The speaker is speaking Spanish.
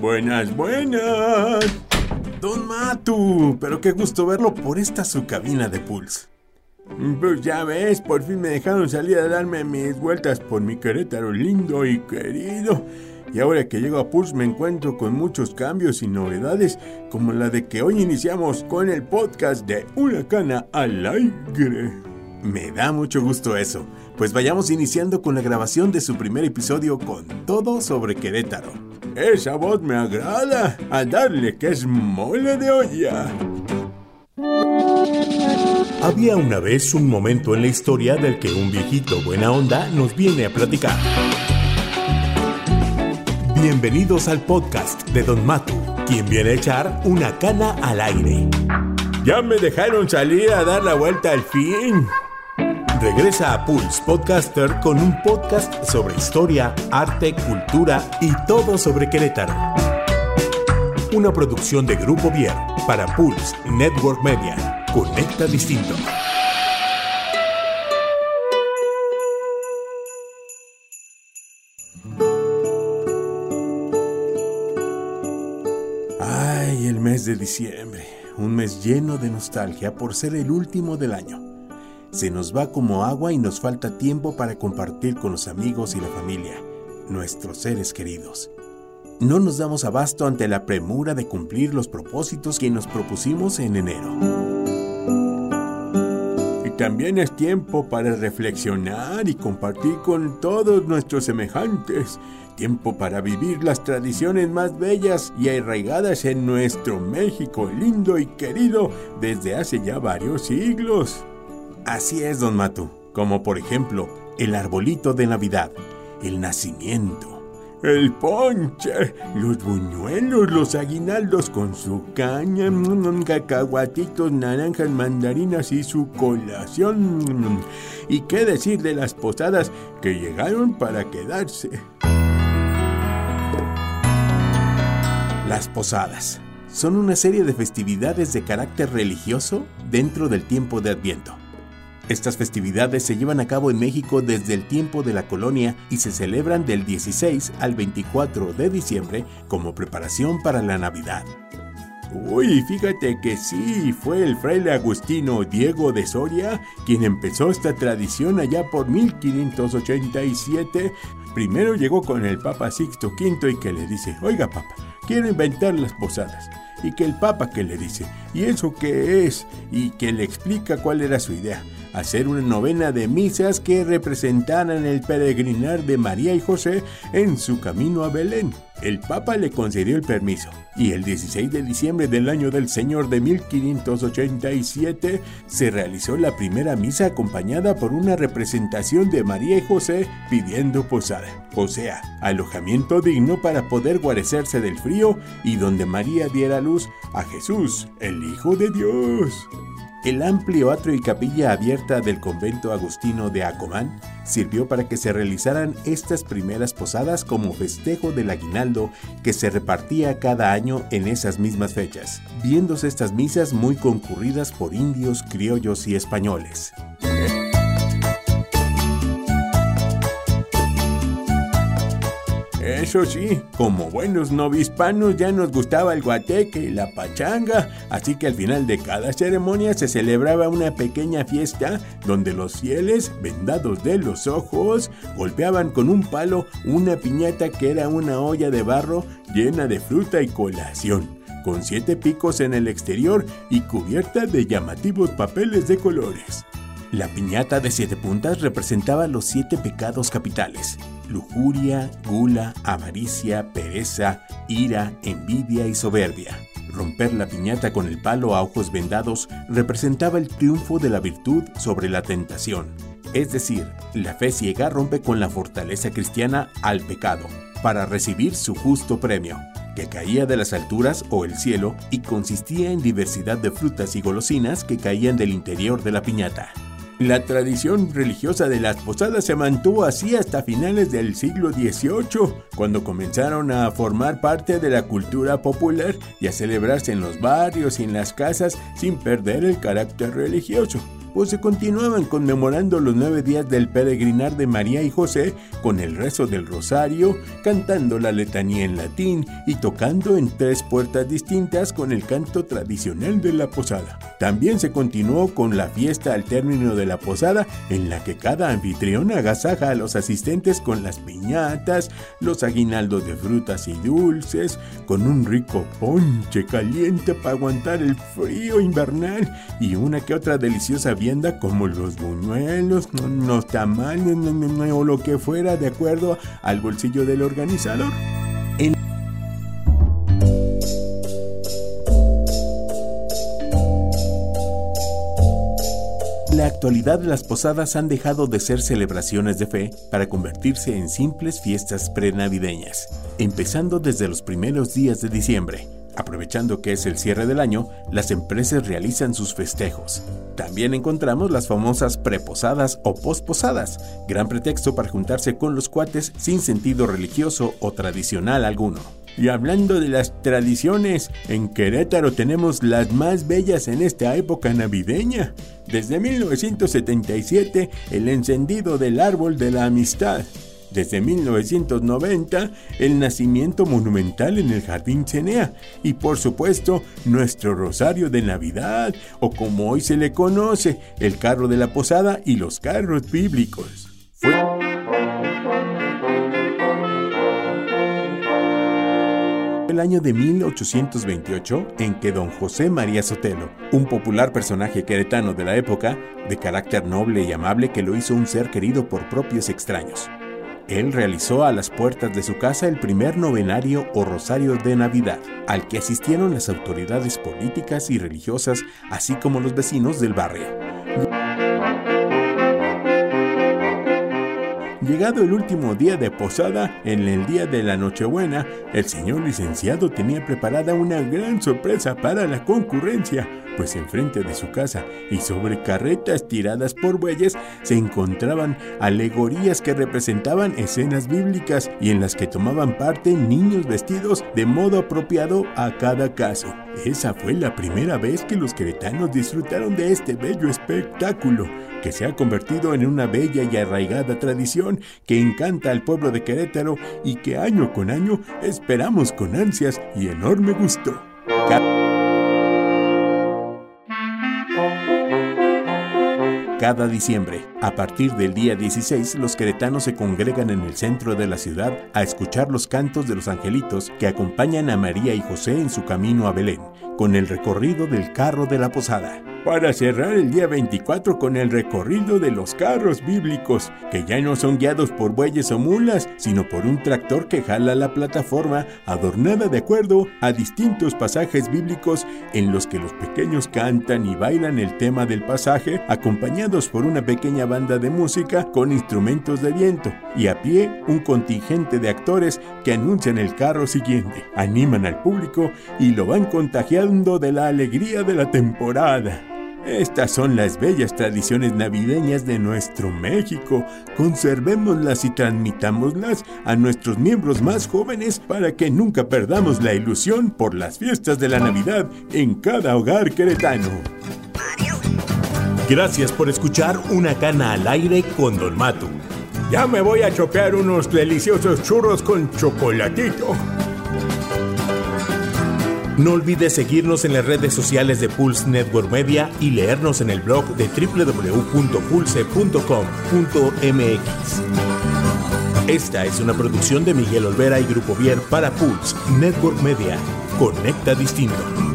Buenas, buenas. Don Matu, pero qué gusto verlo por esta su cabina de Pulse. Pues ya ves, por fin me dejaron salir a darme mis vueltas por mi Querétaro lindo y querido. Y ahora que llego a Pulse me encuentro con muchos cambios y novedades, como la de que hoy iniciamos con el podcast de Una Cana al Aire. Me da mucho gusto eso, pues vayamos iniciando con la grabación de su primer episodio con todo sobre Querétaro. Esa voz me agrada, a darle que es mole de olla. Había una vez un momento en la historia del que un viejito buena onda nos viene a platicar. Bienvenidos al podcast de Don Matu, quien viene a echar una cana al aire. Ya me dejaron salir a dar la vuelta al fin. Regresa a Pulse Podcaster con un podcast sobre historia, arte, cultura y todo sobre Querétaro. Una producción de Grupo Vier para Pulse Network Media. Conecta distinto. Ay, el mes de diciembre, un mes lleno de nostalgia por ser el último del año. Se nos va como agua y nos falta tiempo para compartir con los amigos y la familia, nuestros seres queridos. No nos damos abasto ante la premura de cumplir los propósitos que nos propusimos en enero. Y también es tiempo para reflexionar y compartir con todos nuestros semejantes. Tiempo para vivir las tradiciones más bellas y arraigadas en nuestro México lindo y querido desde hace ya varios siglos. Así es, don Matu, como por ejemplo el arbolito de Navidad, el nacimiento, el ponche, los buñuelos, los aguinaldos con su caña, mm, cacahuatitos, naranjas, mandarinas y su colación. ¿Y qué decir de las posadas que llegaron para quedarse? Las posadas son una serie de festividades de carácter religioso dentro del tiempo de Adviento. Estas festividades se llevan a cabo en México desde el tiempo de la colonia y se celebran del 16 al 24 de diciembre como preparación para la Navidad. Uy, fíjate que sí, fue el fraile agustino Diego de Soria quien empezó esta tradición allá por 1587. Primero llegó con el Papa Sixto V y que le dice, oiga Papa, quiero inventar las posadas. Y que el Papa que le dice, ¿y eso qué es? Y que le explica cuál era su idea hacer una novena de misas que representaran el peregrinar de María y José en su camino a Belén. El Papa le concedió el permiso y el 16 de diciembre del año del Señor de 1587 se realizó la primera misa acompañada por una representación de María y José pidiendo posada, o sea, alojamiento digno para poder guarecerse del frío y donde María diera luz a Jesús, el Hijo de Dios. El amplio atrio y capilla abierta del convento agustino de Acomán sirvió para que se realizaran estas primeras posadas como festejo del aguinaldo que se repartía cada año en esas mismas fechas, viéndose estas misas muy concurridas por indios, criollos y españoles. Eso sí, como buenos novispanos ya nos gustaba el guateque y la pachanga, así que al final de cada ceremonia se celebraba una pequeña fiesta donde los fieles, vendados de los ojos, golpeaban con un palo una piñata que era una olla de barro llena de fruta y colación, con siete picos en el exterior y cubierta de llamativos papeles de colores. La piñata de siete puntas representaba los siete pecados capitales, lujuria, gula, avaricia, pereza, ira, envidia y soberbia. Romper la piñata con el palo a ojos vendados representaba el triunfo de la virtud sobre la tentación. Es decir, la fe ciega rompe con la fortaleza cristiana al pecado, para recibir su justo premio, que caía de las alturas o el cielo y consistía en diversidad de frutas y golosinas que caían del interior de la piñata. La tradición religiosa de las posadas se mantuvo así hasta finales del siglo XVIII, cuando comenzaron a formar parte de la cultura popular y a celebrarse en los barrios y en las casas sin perder el carácter religioso. pues se continuaban conmemorando los nueve días del peregrinar de María y José con el rezo del rosario, cantando la letanía en latín y tocando en tres puertas distintas con el canto tradicional de la posada. También se continuó con la fiesta al término de la posada en la que cada anfitrión agasaja a los asistentes con las piñatas, los aguinaldos de frutas y dulces, con un rico ponche caliente para aguantar el frío invernal y una que otra deliciosa vianda como los buñuelos, los tamales o lo que fuera de acuerdo al bolsillo del organizador. Actualidad las posadas han dejado de ser celebraciones de fe para convertirse en simples fiestas prenavideñas, empezando desde los primeros días de diciembre Aprovechando que es el cierre del año, las empresas realizan sus festejos. También encontramos las famosas preposadas o posposadas, gran pretexto para juntarse con los cuates sin sentido religioso o tradicional alguno. Y hablando de las tradiciones, en Querétaro tenemos las más bellas en esta época navideña. Desde 1977, el encendido del árbol de la amistad desde 1990 el nacimiento monumental en el Jardín Cenea y por supuesto nuestro Rosario de Navidad o como hoy se le conoce, el carro de la posada y los carros bíblicos. Fue año de 1828 en que don José María Sotelo, un popular personaje queretano de la época, de carácter noble y amable que lo hizo un ser querido por propios extraños, él realizó a las puertas de su casa el primer novenario o rosario de Navidad, al que asistieron las autoridades políticas y religiosas, así como los vecinos del barrio. Llegado el último día de posada, en el día de la Nochebuena, el señor licenciado tenía preparada una gran sorpresa para la concurrencia, pues enfrente de su casa y sobre carretas tiradas por bueyes se encontraban alegorías que representaban escenas bíblicas y en las que tomaban parte niños vestidos de modo apropiado a cada caso. Esa fue la primera vez que los queretanos disfrutaron de este bello espectáculo, que se ha convertido en una bella y arraigada tradición que encanta al pueblo de Querétaro y que año con año esperamos con ansias y enorme gusto. Cada diciembre, a partir del día 16, los queretanos se congregan en el centro de la ciudad a escuchar los cantos de los angelitos que acompañan a María y José en su camino a Belén, con el recorrido del carro de la posada para cerrar el día 24 con el recorrido de los carros bíblicos, que ya no son guiados por bueyes o mulas, sino por un tractor que jala la plataforma adornada de acuerdo a distintos pasajes bíblicos en los que los pequeños cantan y bailan el tema del pasaje, acompañados por una pequeña banda de música con instrumentos de viento, y a pie un contingente de actores que anuncian el carro siguiente, animan al público y lo van contagiando de la alegría de la temporada. Estas son las bellas tradiciones navideñas de nuestro México. Conservémoslas y transmitámoslas a nuestros miembros más jóvenes para que nunca perdamos la ilusión por las fiestas de la Navidad en cada hogar queretano. Gracias por escuchar Una Cana al Aire con Don Mato. Ya me voy a chopear unos deliciosos churros con chocolatito. No olvides seguirnos en las redes sociales de Pulse Network Media y leernos en el blog de www.pulse.com.mx. Esta es una producción de Miguel Olvera y Grupo Vier para Pulse Network Media. Conecta distinto.